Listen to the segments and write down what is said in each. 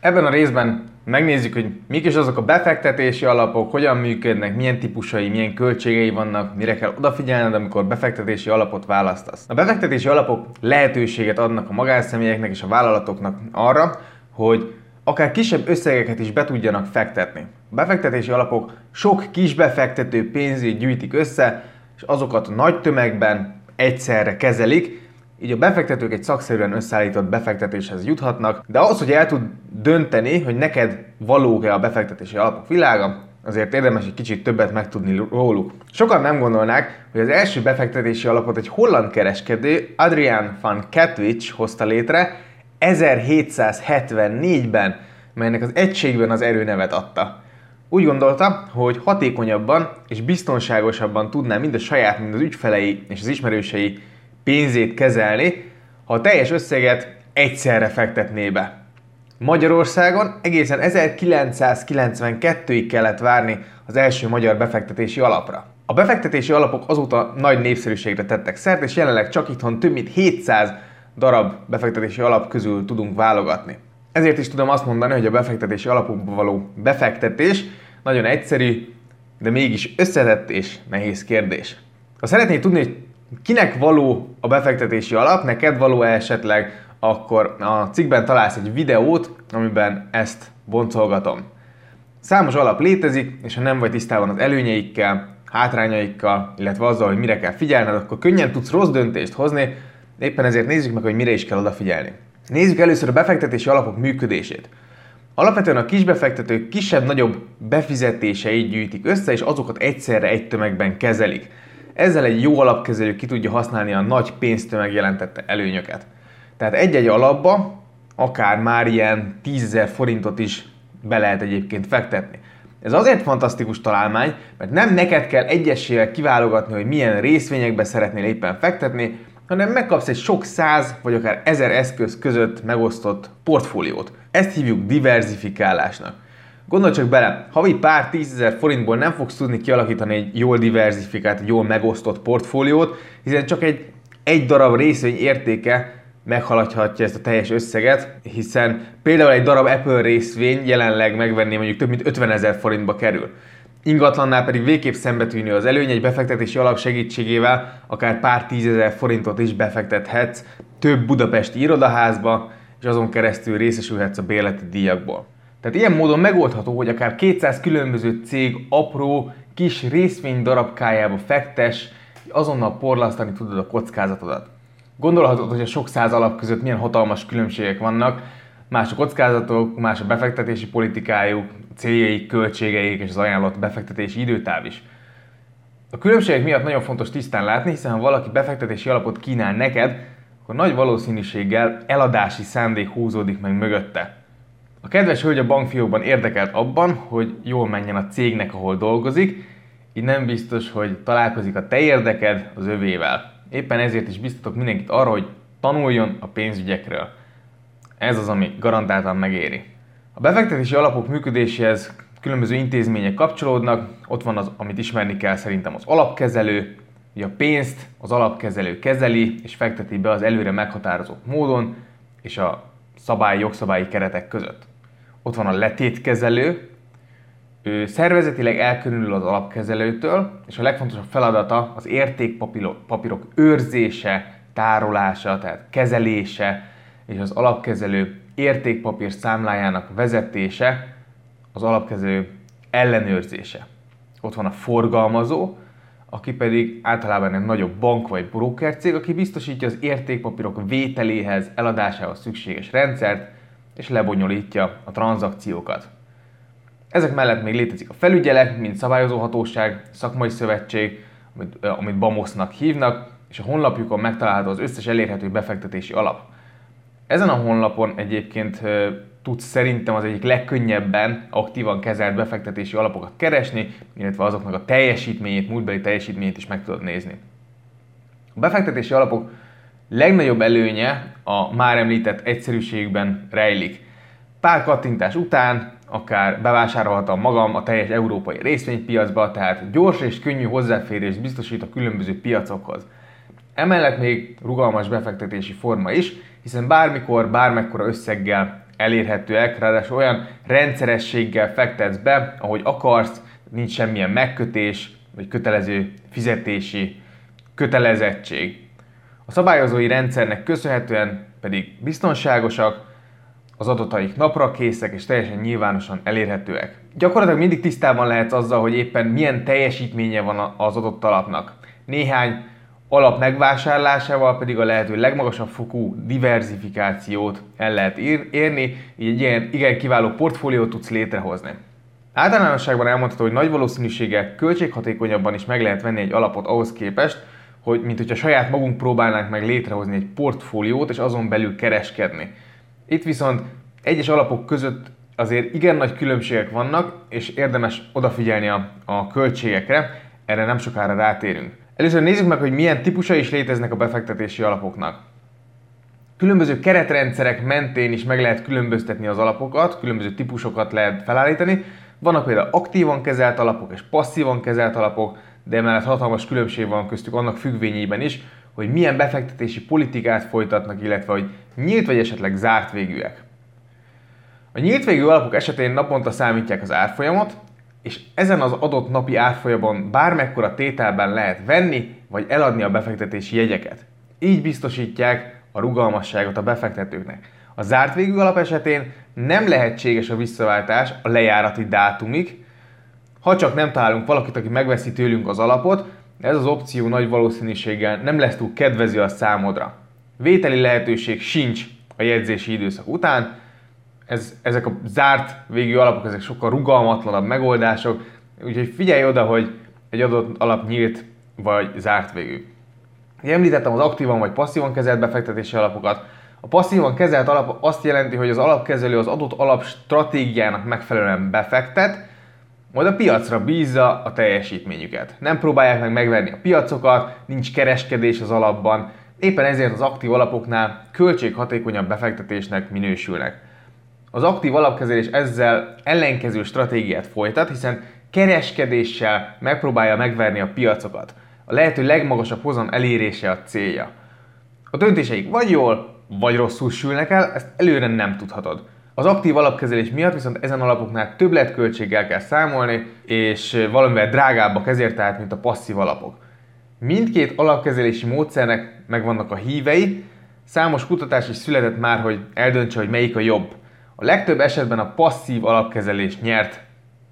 Ebben a részben megnézzük, hogy mik is azok a befektetési alapok, hogyan működnek, milyen típusai, milyen költségei vannak, mire kell odafigyelned, amikor befektetési alapot választasz. A befektetési alapok lehetőséget adnak a magánszemélyeknek és a vállalatoknak arra, hogy akár kisebb összegeket is be tudjanak fektetni. A befektetési alapok sok kis befektető pénzét gyűjtik össze, és azokat nagy tömegben egyszerre kezelik, így a befektetők egy szakszerűen összeállított befektetéshez juthatnak, de az, hogy el tud dönteni, hogy neked valók-e a befektetési alapok világa, azért érdemes egy kicsit többet megtudni róluk. Sokan nem gondolnák, hogy az első befektetési alapot egy holland kereskedő, Adrian van Ketwich hozta létre 1774-ben, melynek az egységben az erőnevet adta. Úgy gondolta, hogy hatékonyabban és biztonságosabban tudná mind a saját, mind az ügyfelei és az ismerősei pénzét kezelni, ha a teljes összeget egyszerre fektetné be. Magyarországon egészen 1992-ig kellett várni az első magyar befektetési alapra. A befektetési alapok azóta nagy népszerűségre tettek szert, és jelenleg csak itthon több mint 700 darab befektetési alap közül tudunk válogatni. Ezért is tudom azt mondani, hogy a befektetési alapokba való befektetés nagyon egyszerű, de mégis összetett és nehéz kérdés. Ha szeretnéd tudni, hogy kinek való a befektetési alap, neked való esetleg, akkor a cikkben találsz egy videót, amiben ezt boncolgatom. Számos alap létezik, és ha nem vagy tisztában az előnyeikkel, hátrányaikkal, illetve azzal, hogy mire kell figyelned, akkor könnyen tudsz rossz döntést hozni, éppen ezért nézzük meg, hogy mire is kell odafigyelni. Nézzük először a befektetési alapok működését. Alapvetően a kisbefektetők kisebb-nagyobb befizetéseit gyűjtik össze, és azokat egyszerre egy tömegben kezelik. Ezzel egy jó alapkezelő ki tudja használni a nagy pénztömeg jelentette előnyöket. Tehát egy-egy alapba akár már ilyen 10 forintot is be lehet egyébként fektetni. Ez azért fantasztikus találmány, mert nem neked kell egyesével kiválogatni, hogy milyen részvényekbe szeretnél éppen fektetni, hanem megkapsz egy sok száz vagy akár ezer eszköz között megosztott portfóliót. Ezt hívjuk diversifikálásnak. Gondolj csak bele, havi pár tízezer forintból nem fogsz tudni kialakítani egy jól diversifikált, jól megosztott portfóliót, hiszen csak egy, egy darab részvény értéke meghaladhatja ezt a teljes összeget, hiszen például egy darab Apple részvény jelenleg megvenni mondjuk több mint 50 ezer forintba kerül. Ingatlannál pedig végképp szembetűnő az előny, egy befektetési alap segítségével akár pár tízezer forintot is befektethetsz több budapesti irodaházba, és azon keresztül részesülhetsz a bérleti díjakból. Tehát ilyen módon megoldható, hogy akár 200 különböző cég apró, kis részvény darabkájába fektes, azonnal porlasztani tudod a kockázatodat. Gondolhatod, hogy a sok száz alap között milyen hatalmas különbségek vannak, más a kockázatok, más a befektetési politikájuk, céljaik, költségeik és az ajánlott befektetési időtáv is. A különbségek miatt nagyon fontos tisztán látni, hiszen ha valaki befektetési alapot kínál neked, akkor nagy valószínűséggel eladási szándék húzódik meg mögötte. A kedves hölgy a bankfiókban érdekelt abban, hogy jól menjen a cégnek, ahol dolgozik, így nem biztos, hogy találkozik a te érdeked az övével. Éppen ezért is biztatok mindenkit arra, hogy tanuljon a pénzügyekről. Ez az, ami garantáltan megéri. A befektetési alapok működéséhez különböző intézmények kapcsolódnak, ott van az, amit ismerni kell szerintem az alapkezelő, hogy a pénzt az alapkezelő kezeli és fekteti be az előre meghatározott módon és a szabály, jogszabályi keretek között. Ott van a letétkezelő, ő szervezetileg elkülönül az alapkezelőtől, és a legfontosabb feladata az értékpapírok őrzése, tárolása, tehát kezelése, és az alapkezelő értékpapír számlájának vezetése, az alapkezelő ellenőrzése. Ott van a forgalmazó, aki pedig általában egy nagyobb bank vagy cég, aki biztosítja az értékpapírok vételéhez, eladásához szükséges rendszert, és lebonyolítja a tranzakciókat. Ezek mellett még létezik a felügyelet, mint szabályozó hatóság, szakmai szövetség, amit, amit BAMOS-nak hívnak, és a honlapjukon megtalálható az összes elérhető befektetési alap. Ezen a honlapon egyébként tudsz szerintem az egyik legkönnyebben aktívan kezelt befektetési alapokat keresni, illetve azoknak a teljesítményét, múltbeli teljesítményét is meg tudod nézni. A befektetési alapok legnagyobb előnye a már említett egyszerűségben rejlik. Pár kattintás után akár bevásárolhatom magam a teljes európai részvénypiacba, tehát gyors és könnyű hozzáférés biztosít a különböző piacokhoz. Emellett még rugalmas befektetési forma is, hiszen bármikor, bármekkora összeggel elérhetőek, ráadásul olyan rendszerességgel fektetsz be, ahogy akarsz, nincs semmilyen megkötés, vagy kötelező fizetési kötelezettség. A szabályozói rendszernek köszönhetően pedig biztonságosak, az adataik napra készek és teljesen nyilvánosan elérhetőek. Gyakorlatilag mindig tisztában lehetsz azzal, hogy éppen milyen teljesítménye van az adott alapnak. Néhány alap megvásárlásával pedig a lehető legmagasabb fokú diversifikációt el lehet érni, így egy ilyen igen kiváló portfóliót tudsz létrehozni. Általánosságban elmondható, hogy nagy valószínűséggel költséghatékonyabban is meg lehet venni egy alapot ahhoz képest, hogy mint hogyha saját magunk próbálnánk meg létrehozni egy portfóliót és azon belül kereskedni. Itt viszont egyes alapok között azért igen nagy különbségek vannak, és érdemes odafigyelni a, a költségekre, erre nem sokára rátérünk. Először nézzük meg, hogy milyen típusai is léteznek a befektetési alapoknak. Különböző keretrendszerek mentén is meg lehet különböztetni az alapokat, különböző típusokat lehet felállítani. Vannak például aktívan kezelt alapok és passzívan kezelt alapok, de emellett hatalmas különbség van köztük annak függvényében is, hogy milyen befektetési politikát folytatnak, illetve hogy nyílt vagy esetleg zárt végűek. A nyílt végű alapok esetén naponta számítják az árfolyamot, és ezen az adott napi árfolyamon bármekkora tételben lehet venni vagy eladni a befektetési jegyeket. Így biztosítják a rugalmasságot a befektetőknek. A zárt végű alap esetén nem lehetséges a visszaváltás a lejárati dátumig, ha csak nem találunk valakit, aki megveszi tőlünk az alapot, ez az opció nagy valószínűséggel nem lesz túl kedvező a számodra. Vételi lehetőség sincs a jegyzési időszak után, ez, ezek a zárt végű alapok, ezek sokkal rugalmatlanabb megoldások, úgyhogy figyelj oda, hogy egy adott alap nyílt vagy zárt végű. Én említettem az aktívan vagy passzívan kezelt befektetési alapokat. A passzívan kezelt alap azt jelenti, hogy az alapkezelő az adott alap stratégiának megfelelően befektet, majd a piacra bízza a teljesítményüket. Nem próbálják meg megverni a piacokat, nincs kereskedés az alapban, éppen ezért az aktív alapoknál költséghatékonyabb befektetésnek minősülnek. Az aktív alapkezelés ezzel ellenkező stratégiát folytat, hiszen kereskedéssel megpróbálja megverni a piacokat. A lehető legmagasabb hozam elérése a célja. A döntéseik vagy jól, vagy rosszul sülnek el, ezt előre nem tudhatod. Az aktív alapkezelés miatt viszont ezen alapoknál többletköltséggel kell számolni, és valamivel drágábbak ezért tehát, mint a passzív alapok. Mindkét alapkezelési módszernek megvannak a hívei, számos kutatás is született már, hogy eldöntse, hogy melyik a jobb. A legtöbb esetben a passzív alapkezelés nyert.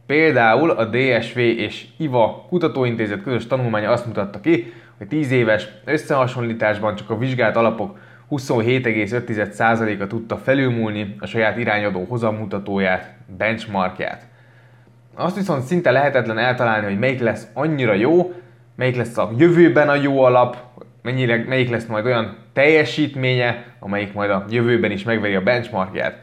Például a DSV és IVA kutatóintézet közös tanulmánya azt mutatta ki, hogy 10 éves összehasonlításban csak a vizsgált alapok 27,5%-a tudta felülmúlni a saját irányadó hozammutatóját, benchmarkját. Azt viszont szinte lehetetlen eltalálni, hogy melyik lesz annyira jó, melyik lesz a jövőben a jó alap, mennyire, melyik lesz majd olyan teljesítménye, amelyik majd a jövőben is megveri a benchmarkját.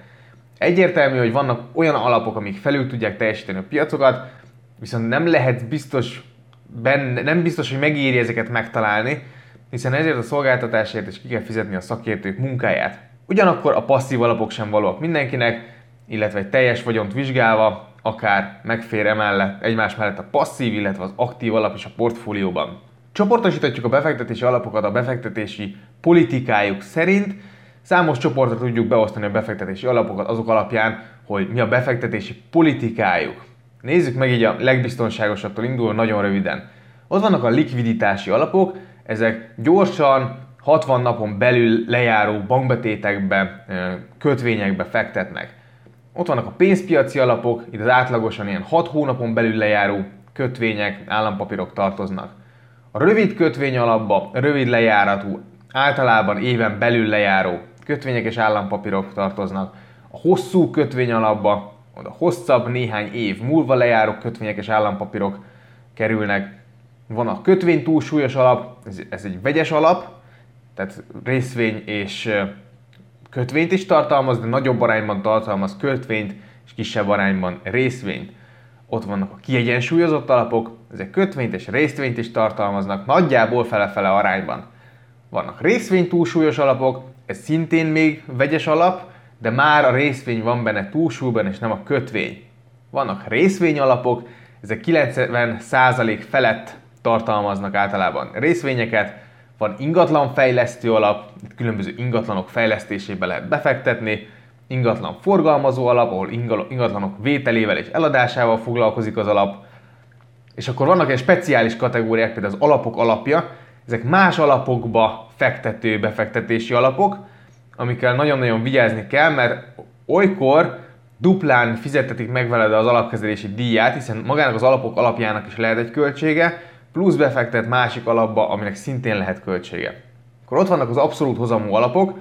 Egyértelmű, hogy vannak olyan alapok, amik felül tudják teljesíteni a piacokat, viszont nem lehet biztos, benne, nem biztos, hogy megéri ezeket megtalálni, hiszen ezért a szolgáltatásért is ki kell fizetni a szakértők munkáját. Ugyanakkor a passzív alapok sem valóak mindenkinek, illetve egy teljes vagyont vizsgálva, akár megfér emellett egymás mellett a passzív, illetve az aktív alap is a portfólióban. Csoportosíthatjuk a befektetési alapokat a befektetési politikájuk szerint, Számos csoportra tudjuk beosztani a befektetési alapokat azok alapján, hogy mi a befektetési politikájuk. Nézzük meg így a legbiztonságosabbtól indul nagyon röviden. Ott vannak a likviditási alapok, ezek gyorsan, 60 napon belül lejáró bankbetétekbe, kötvényekbe fektetnek. Ott vannak a pénzpiaci alapok, itt az átlagosan ilyen 6 hónapon belül lejáró kötvények, állampapírok tartoznak. A rövid kötvény alapba, rövid lejáratú, általában éven belül lejáró kötvények és állampapírok tartoznak. A hosszú kötvény alapba, oda hosszabb néhány év múlva lejáró kötvények és állampapírok kerülnek. Van a kötvény túlsúlyos alap, ez, ez egy vegyes alap, tehát részvény és kötvényt is tartalmaz, de nagyobb arányban tartalmaz kötvényt, és kisebb arányban részvényt. Ott vannak a kiegyensúlyozott alapok, ezek kötvényt és részvényt is tartalmaznak, nagyjából fele-fele arányban. Vannak részvény túlsúlyos alapok, ez szintén még vegyes alap, de már a részvény van benne túlsúlyban, és nem a kötvény. Vannak részvény alapok, ezek 90% felett tartalmaznak általában részvényeket, van ingatlan fejlesztő alap, itt különböző ingatlanok fejlesztésébe lehet befektetni, ingatlan forgalmazó alap, ahol ingatlanok vételével és eladásával foglalkozik az alap, és akkor vannak egy speciális kategóriák, például az alapok alapja, ezek más alapokba fektető befektetési alapok, amikkel nagyon-nagyon vigyázni kell, mert olykor duplán fizetetik meg veled az alapkezelési díját, hiszen magának az alapok alapjának is lehet egy költsége, plusz befektet másik alapba, aminek szintén lehet költsége. Akkor ott vannak az abszolút hozamú alapok,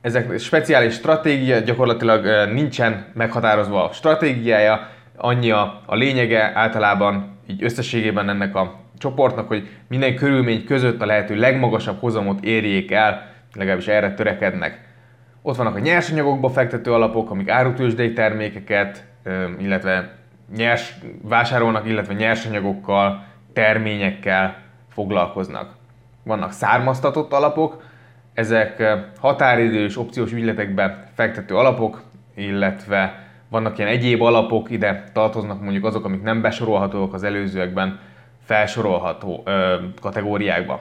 ezek speciális stratégia, gyakorlatilag nincsen meghatározva a stratégiája, annyi a, a lényege általában így összességében ennek a csoportnak, hogy minden körülmény között a lehető legmagasabb hozamot érjék el, legalábbis erre törekednek. Ott vannak a nyersanyagokba fektető alapok, amik árutősdei termékeket, illetve nyers, vásárolnak, illetve nyersanyagokkal, terményekkel foglalkoznak. Vannak származtatott alapok, ezek határidős opciós ügyletekbe fektető alapok, illetve vannak ilyen egyéb alapok, ide tartoznak mondjuk azok, amik nem besorolhatóak az előzőekben felsorolható ö, kategóriákba.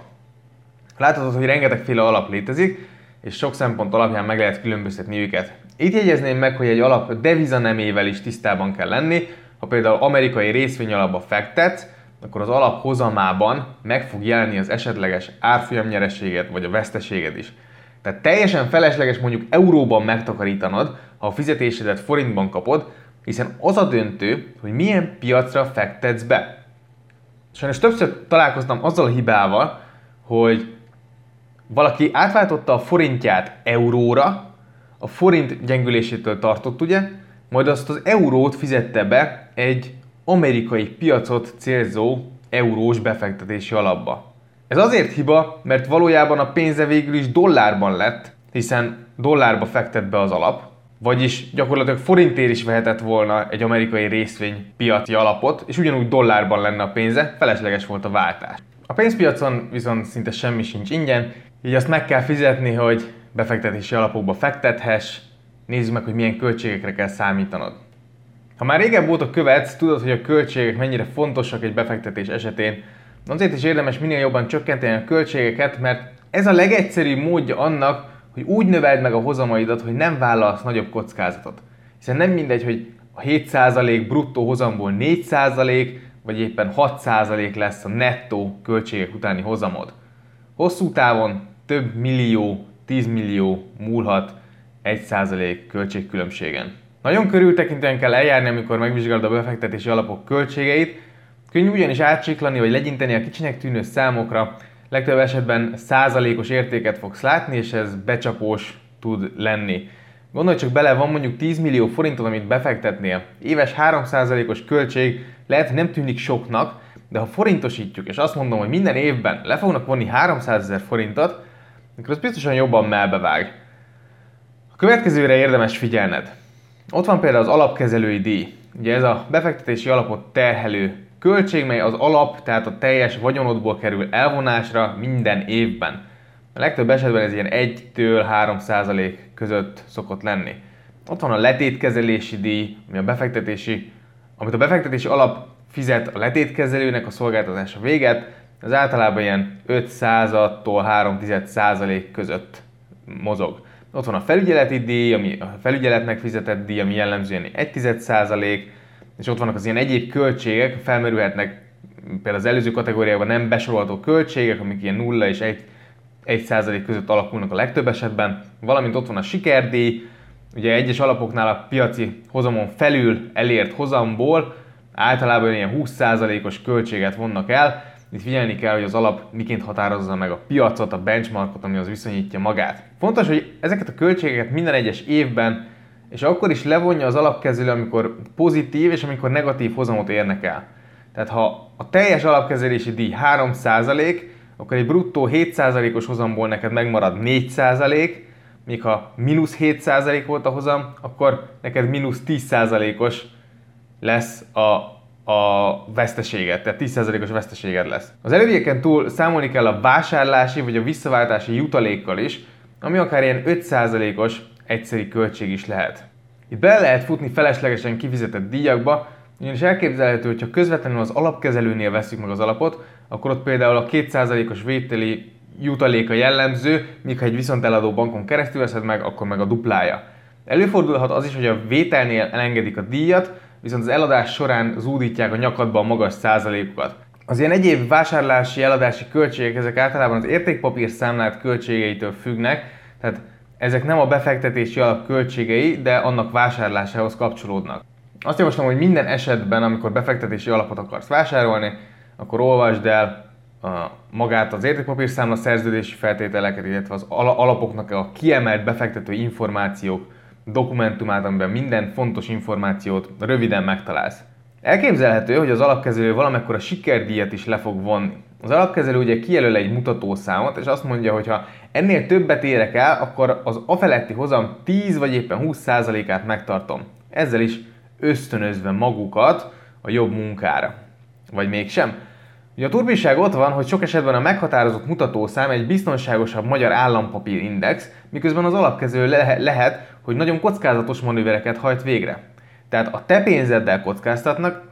Láthatod, hogy rengetegféle alap létezik, és sok szempont alapján meg lehet különböztetni őket. Itt jegyezném meg, hogy egy alap devizanemével is tisztában kell lenni. Ha például amerikai részvényalapba fektetsz, akkor az alap hozamában meg fog jelenni az esetleges árfolyamnyereséged vagy a veszteséged is. Tehát teljesen felesleges mondjuk euróban megtakarítanod, ha a fizetésedet forintban kapod, hiszen az a döntő, hogy milyen piacra fektetsz be. Sajnos többször találkoztam azzal a hibával, hogy valaki átváltotta a forintját euróra, a forint gyengülésétől tartott ugye, majd azt az eurót fizette be egy amerikai piacot célzó eurós befektetési alapba. Ez azért hiba, mert valójában a pénze végül is dollárban lett, hiszen dollárba fektet be az alap, vagyis gyakorlatilag forintért is vehetett volna egy amerikai részvény piaci alapot, és ugyanúgy dollárban lenne a pénze, felesleges volt a váltás. A pénzpiacon viszont szinte semmi sincs ingyen, így azt meg kell fizetni, hogy befektetési alapokba fektethess, nézzük meg, hogy milyen költségekre kell számítanod. Ha már régebb óta követsz, tudod, hogy a költségek mennyire fontosak egy befektetés esetén, azért is érdemes minél jobban csökkenteni a költségeket, mert ez a legegyszerűbb módja annak, hogy úgy növeld meg a hozamaidat, hogy nem vállalsz nagyobb kockázatot. Hiszen nem mindegy, hogy a 7% bruttó hozamból 4% vagy éppen 6% lesz a nettó költségek utáni hozamod. Hosszú távon több millió, 10 millió múlhat 1% költségkülönbségen. Nagyon körültekintően kell eljárni, amikor megvizsgálod a befektetési alapok költségeit. Könnyű ugyanis átsiklani vagy legyinteni a kicsinek tűnő számokra, legtöbb esetben százalékos értéket fogsz látni, és ez becsapós tud lenni. Gondolj csak bele, van mondjuk 10 millió forintod, amit befektetnél. Éves 3%-os költség lehet, nem tűnik soknak, de ha forintosítjuk, és azt mondom, hogy minden évben le fognak vonni 300 ezer forintot, akkor az biztosan jobban melbevág. A következőre érdemes figyelned. Ott van például az alapkezelői díj. Ugye ez a befektetési alapot terhelő költség, mely az alap, tehát a teljes vagyonodból kerül elvonásra minden évben. A legtöbb esetben ez ilyen 1-től 3 százalék között szokott lenni. Ott van a letétkezelési díj, ami a befektetési, amit a befektetési alap fizet a letétkezelőnek a szolgáltatása véget, az általában ilyen 5 századtól 3 százalék között mozog. Ott van a felügyeleti díj, ami a felügyeletnek fizetett díj, ami jellemzően 1 százalék, és ott vannak az ilyen egyéb költségek, felmerülhetnek például az előző kategóriában nem besorolható költségek, amik ilyen 0 és 1, 1 százalék között alakulnak a legtöbb esetben, valamint ott van a sikerdíj, ugye egyes alapoknál a piaci hozamon felül elért hozamból általában ilyen 20%-os költséget vonnak el, itt figyelni kell, hogy az alap miként határozza meg a piacot, a benchmarkot, ami az viszonyítja magát. Fontos, hogy ezeket a költségeket minden egyes évben és akkor is levonja az alapkezelő, amikor pozitív és amikor negatív hozamot érnek el. Tehát ha a teljes alapkezelési díj 3%, akkor egy bruttó 7%-os hozamból neked megmarad 4%, míg ha mínusz 7% volt a hozam, akkor neked mínusz 10%-os lesz a, a veszteséged, tehát 10%-os veszteséged lesz. Az előbbieken túl számolni kell a vásárlási vagy a visszaváltási jutalékkal is, ami akár ilyen 5%-os egyszeri költség is lehet. Itt bele lehet futni feleslegesen kifizetett díjakba, ugyanis elképzelhető, hogy ha közvetlenül az alapkezelőnél veszük meg az alapot, akkor ott például a 2%-os vételi jutaléka jellemző, míg ha egy viszont eladó bankon keresztül veszed meg, akkor meg a duplája. Előfordulhat az is, hogy a vételnél elengedik a díjat, viszont az eladás során zúdítják a nyakadba a magas százalékokat. Az ilyen egyéb vásárlási, eladási költségek, ezek általában az értékpapír számlát költségeitől függnek, tehát ezek nem a befektetési alap költségei, de annak vásárlásához kapcsolódnak. Azt javaslom, hogy minden esetben, amikor befektetési alapot akarsz vásárolni, akkor olvasd el a, magát az értékpapírszámla szerződési feltételeket, illetve az alapoknak a kiemelt befektető információk dokumentumát, amiben minden fontos információt röviden megtalálsz. Elképzelhető, hogy az alapkezelő valamekkor a sikerdíjat is le fog vonni. Az alapkezelő ugye kijelöl egy mutatószámot, és azt mondja, hogy ha ennél többet érek el, akkor az afeletti hozam 10 vagy éppen 20%-át megtartom. Ezzel is ösztönözve magukat a jobb munkára. Vagy mégsem? Ugye a turbiság ott van, hogy sok esetben a meghatározott mutatószám egy biztonságosabb magyar állampapír index, miközben az alapkező le- lehet, hogy nagyon kockázatos manővereket hajt végre. Tehát a te pénzeddel kockáztatnak,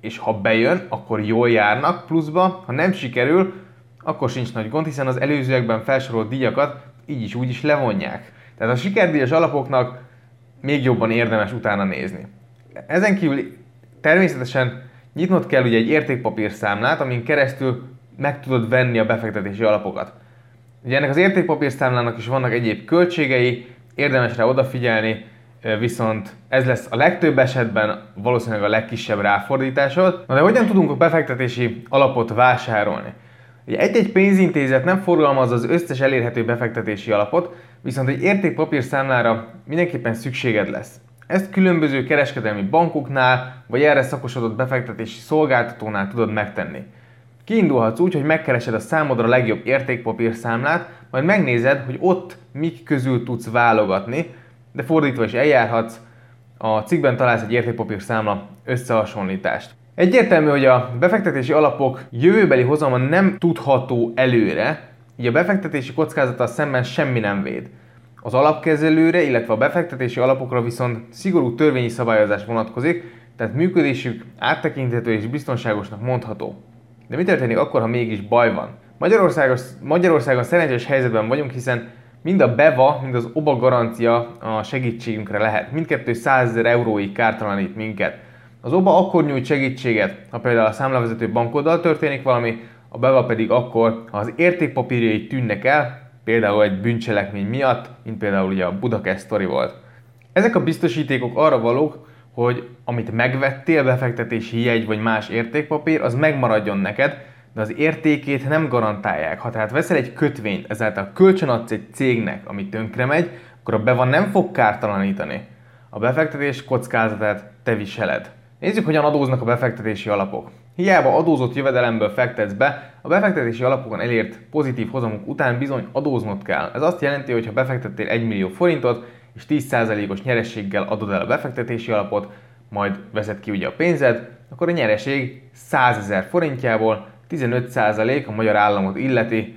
és ha bejön, akkor jól járnak pluszba, ha nem sikerül, akkor sincs nagy gond, hiszen az előzőekben felsorolt díjakat így is úgy is levonják. Tehát a sikerdíjas alapoknak még jobban érdemes utána nézni. Ezen kívül természetesen nyitnod kell ugye egy értékpapír számlát, amin keresztül meg tudod venni a befektetési alapokat. Ugye ennek az értékpapír számlának is vannak egyéb költségei, érdemes rá odafigyelni, viszont ez lesz a legtöbb esetben valószínűleg a legkisebb ráfordításod. Na de hogyan tudunk a befektetési alapot vásárolni? Egy-egy pénzintézet nem forgalmaz az összes elérhető befektetési alapot, viszont egy értékpapír számlára mindenképpen szükséged lesz. Ezt különböző kereskedelmi bankoknál, vagy erre szakosodott befektetési szolgáltatónál tudod megtenni. Kiindulhatsz úgy, hogy megkeresed a számodra legjobb értékpapír számlát, majd megnézed, hogy ott mik közül tudsz válogatni, de fordítva is eljárhatsz, a cikkben találsz egy értékpapír számla összehasonlítást. Egyértelmű, hogy a befektetési alapok jövőbeli hozama nem tudható előre, így a befektetési kockázata szemben semmi nem véd. Az alapkezelőre, illetve a befektetési alapokra viszont szigorú törvényi szabályozás vonatkozik, tehát működésük áttekinthető és biztonságosnak mondható. De mi történik akkor, ha mégis baj van? Magyarországon, Magyarországon szerencsés helyzetben vagyunk, hiszen mind a BEVA, mind az OBA garancia a segítségünkre lehet. Mindkettő 100 ezer euróig kártalanít minket. Az OBA akkor nyújt segítséget, ha például a számlavezető bankoddal történik valami, a BEVA pedig akkor, ha az értékpapírjai tűnnek el, például egy bűncselekmény miatt, mint például ugye a Budakest sztori volt. Ezek a biztosítékok arra valók, hogy amit megvettél, befektetési jegy vagy más értékpapír, az megmaradjon neked, de az értékét nem garantálják. Ha tehát veszel egy kötvényt, ezáltal kölcsönadsz egy cégnek, ami tönkre megy, akkor a BEVA nem fog kártalanítani. A befektetés kockázatát te viseled. Nézzük, hogyan adóznak a befektetési alapok. Hiába adózott jövedelemből fektetsz be, a befektetési alapokon elért pozitív hozamok után bizony adóznod kell. Ez azt jelenti, hogy ha befektettél 1 millió forintot, és 10%-os nyerességgel adod el a befektetési alapot, majd veszed ki ugye a pénzed, akkor a nyereség 100 ezer forintjából 15% a magyar államot illeti,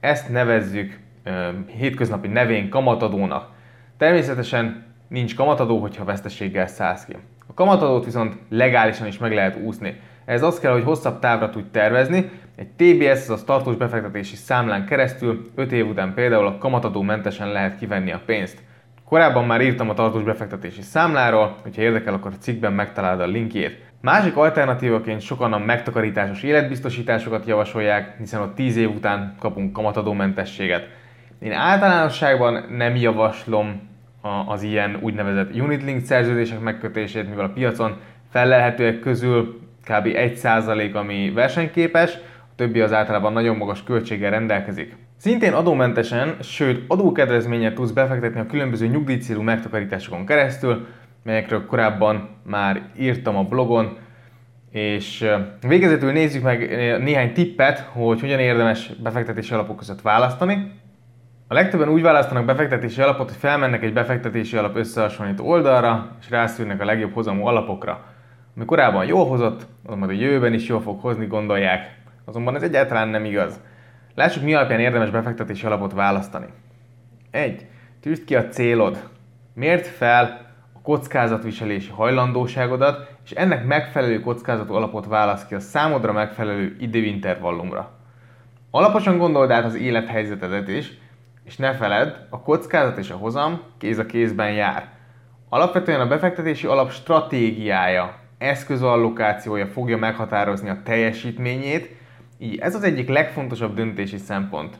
ezt nevezzük ö, hétköznapi nevén kamatadónak. Természetesen nincs kamatadó, hogyha veszteséggel szállsz ki. A kamatadót viszont legálisan is meg lehet úszni. Ez azt kell, hogy hosszabb távra tudj tervezni. Egy TBS, az a tartós befektetési számlán keresztül 5 év után például a kamatadó mentesen lehet kivenni a pénzt. Korábban már írtam a tartós befektetési számláról, hogyha érdekel, akkor a cikkben megtalálod a linkjét. Másik alternatívaként sokan a megtakarításos életbiztosításokat javasolják, hiszen ott 10 év után kapunk kamatadómentességet. Én általánosságban nem javaslom az ilyen úgynevezett unit link szerződések megkötését, mivel a piacon felelhetőek közül kb. 1% ami versenyképes, a többi az általában nagyon magas költséggel rendelkezik. Szintén adómentesen, sőt adókedvezményet tudsz befektetni a különböző nyugdíjcélú megtakarításokon keresztül, melyekről korábban már írtam a blogon, és végezetül nézzük meg néhány tippet, hogy hogyan érdemes befektetési alapok között választani. A legtöbben úgy választanak befektetési alapot, hogy felmennek egy befektetési alap összehasonlító oldalra, és rászűrnek a legjobb hozamú alapokra. Ami korábban jól hozott, az majd a jövőben is jól fog hozni, gondolják. Azonban ez egyáltalán nem igaz. Lássuk, mi alapján érdemes befektetési alapot választani. 1. Tűzd ki a célod. Mért fel a kockázatviselési hajlandóságodat, és ennek megfelelő kockázatú alapot válasz ki a számodra megfelelő időintervallumra. Alaposan gondold át az élethelyzetedet is, és ne feledd, a kockázat és a hozam kéz a kézben jár. Alapvetően a befektetési alap stratégiája, eszközallokációja fogja meghatározni a teljesítményét, így ez az egyik legfontosabb döntési szempont.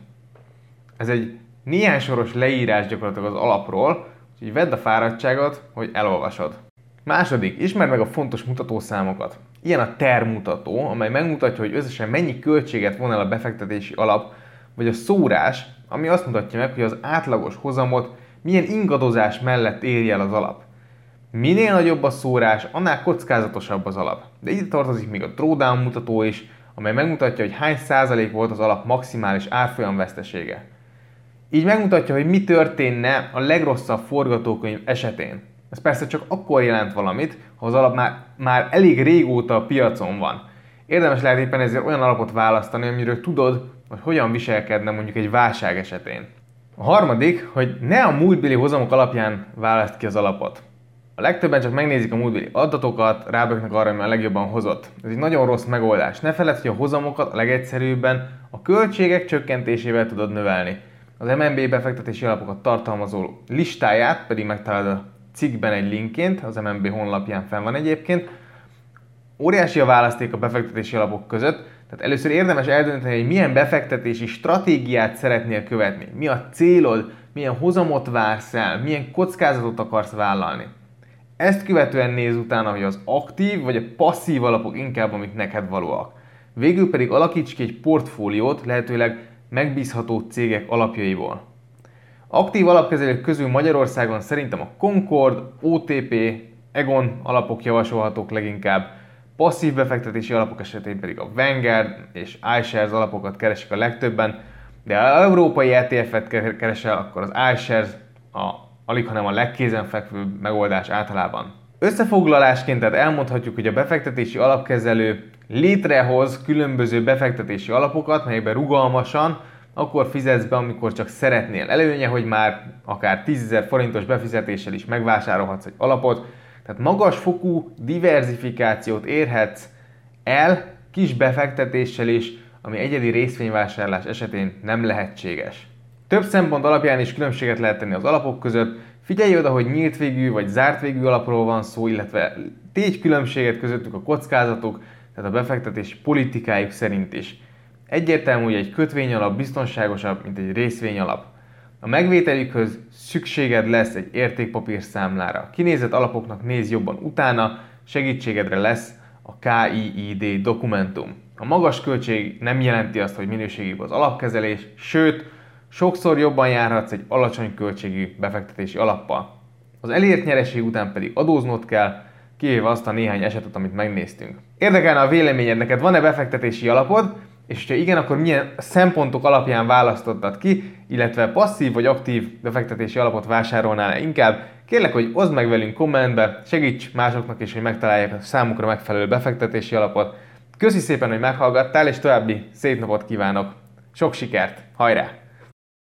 Ez egy néhány soros leírás gyakorlatilag az alapról, úgyhogy vedd a fáradtságot, hogy elolvasod. Második, ismerd meg a fontos mutatószámokat. Ilyen a TER mutató, amely megmutatja, hogy összesen mennyi költséget von el a befektetési alap, vagy a szórás, ami azt mutatja meg, hogy az átlagos hozamot milyen ingadozás mellett érje el az alap. Minél nagyobb a szórás, annál kockázatosabb az alap. De ide tartozik még a drawdown mutató is, amely megmutatja, hogy hány százalék volt az alap maximális árfolyam vesztesége. Így megmutatja, hogy mi történne a legrosszabb forgatókönyv esetén. Ez persze csak akkor jelent valamit, ha az alap már, már elég régóta a piacon van. Érdemes lehet éppen ezért olyan alapot választani, amiről tudod, hogy hogyan viselkedne mondjuk egy válság esetén. A harmadik, hogy ne a múltbéli hozamok alapján választ ki az alapot. A legtöbben csak megnézik a múltbéli adatokat, ráböknek arra, ami a legjobban hozott. Ez egy nagyon rossz megoldás. Ne feledd, hogy a hozamokat a legegyszerűbben a költségek csökkentésével tudod növelni. Az MNB befektetési alapokat tartalmazó listáját pedig megtalálod a cikkben egy linkként, az MNB honlapján fenn van egyébként. Óriási a választék a befektetési alapok között, tehát először érdemes eldönteni, hogy milyen befektetési stratégiát szeretnél követni. Mi a célod, milyen hozamot vársz el, milyen kockázatot akarsz vállalni. Ezt követően néz utána, hogy az aktív vagy a passzív alapok inkább, amik neked valóak. Végül pedig alakíts ki egy portfóliót, lehetőleg megbízható cégek alapjaiból. Aktív alapkezelők közül Magyarországon szerintem a Concord, OTP, Egon alapok javasolhatók leginkább, passzív befektetési alapok esetén pedig a Vanguard és iShares alapokat keresik a legtöbben, de ha európai ETF-et keresel, akkor az iShares a, alig, hanem a legkézenfekvőbb megoldás általában. Összefoglalásként tehát elmondhatjuk, hogy a befektetési alapkezelő létrehoz különböző befektetési alapokat, melyekben rugalmasan akkor fizetsz be, amikor csak szeretnél. Előnye, hogy már akár 10.000 forintos befizetéssel is megvásárolhatsz egy alapot, tehát magas fokú diversifikációt érhetsz el kis befektetéssel is, ami egyedi részvényvásárlás esetén nem lehetséges. Több szempont alapján is különbséget lehet tenni az alapok között, figyelj oda, hogy nyílt végű vagy zárt végű alapról van szó, illetve tégy különbséget közöttük a kockázatok, tehát a befektetés politikájuk szerint is. Egyértelmű, hogy egy kötvény alap biztonságosabb, mint egy részvény alap. A megvételükhöz szükséged lesz egy értékpapír számlára. Kinézett alapoknak néz jobban utána, segítségedre lesz a KIID dokumentum. A magas költség nem jelenti azt, hogy minőségibb az alapkezelés, sőt, sokszor jobban járhatsz egy alacsony költségű befektetési alappal. Az elért nyereség után pedig adóznod kell, kivéve azt a néhány esetet, amit megnéztünk. Érdekelne a véleményed, neked van-e befektetési alapod, és ha igen, akkor milyen szempontok alapján választottad ki, illetve passzív vagy aktív befektetési alapot vásárolnál inkább, kérlek, hogy oszd meg velünk kommentbe, segíts másoknak is, hogy megtalálják a számukra megfelelő befektetési alapot. Köszi szépen, hogy meghallgattál, és további szép napot kívánok! Sok sikert! Hajrá!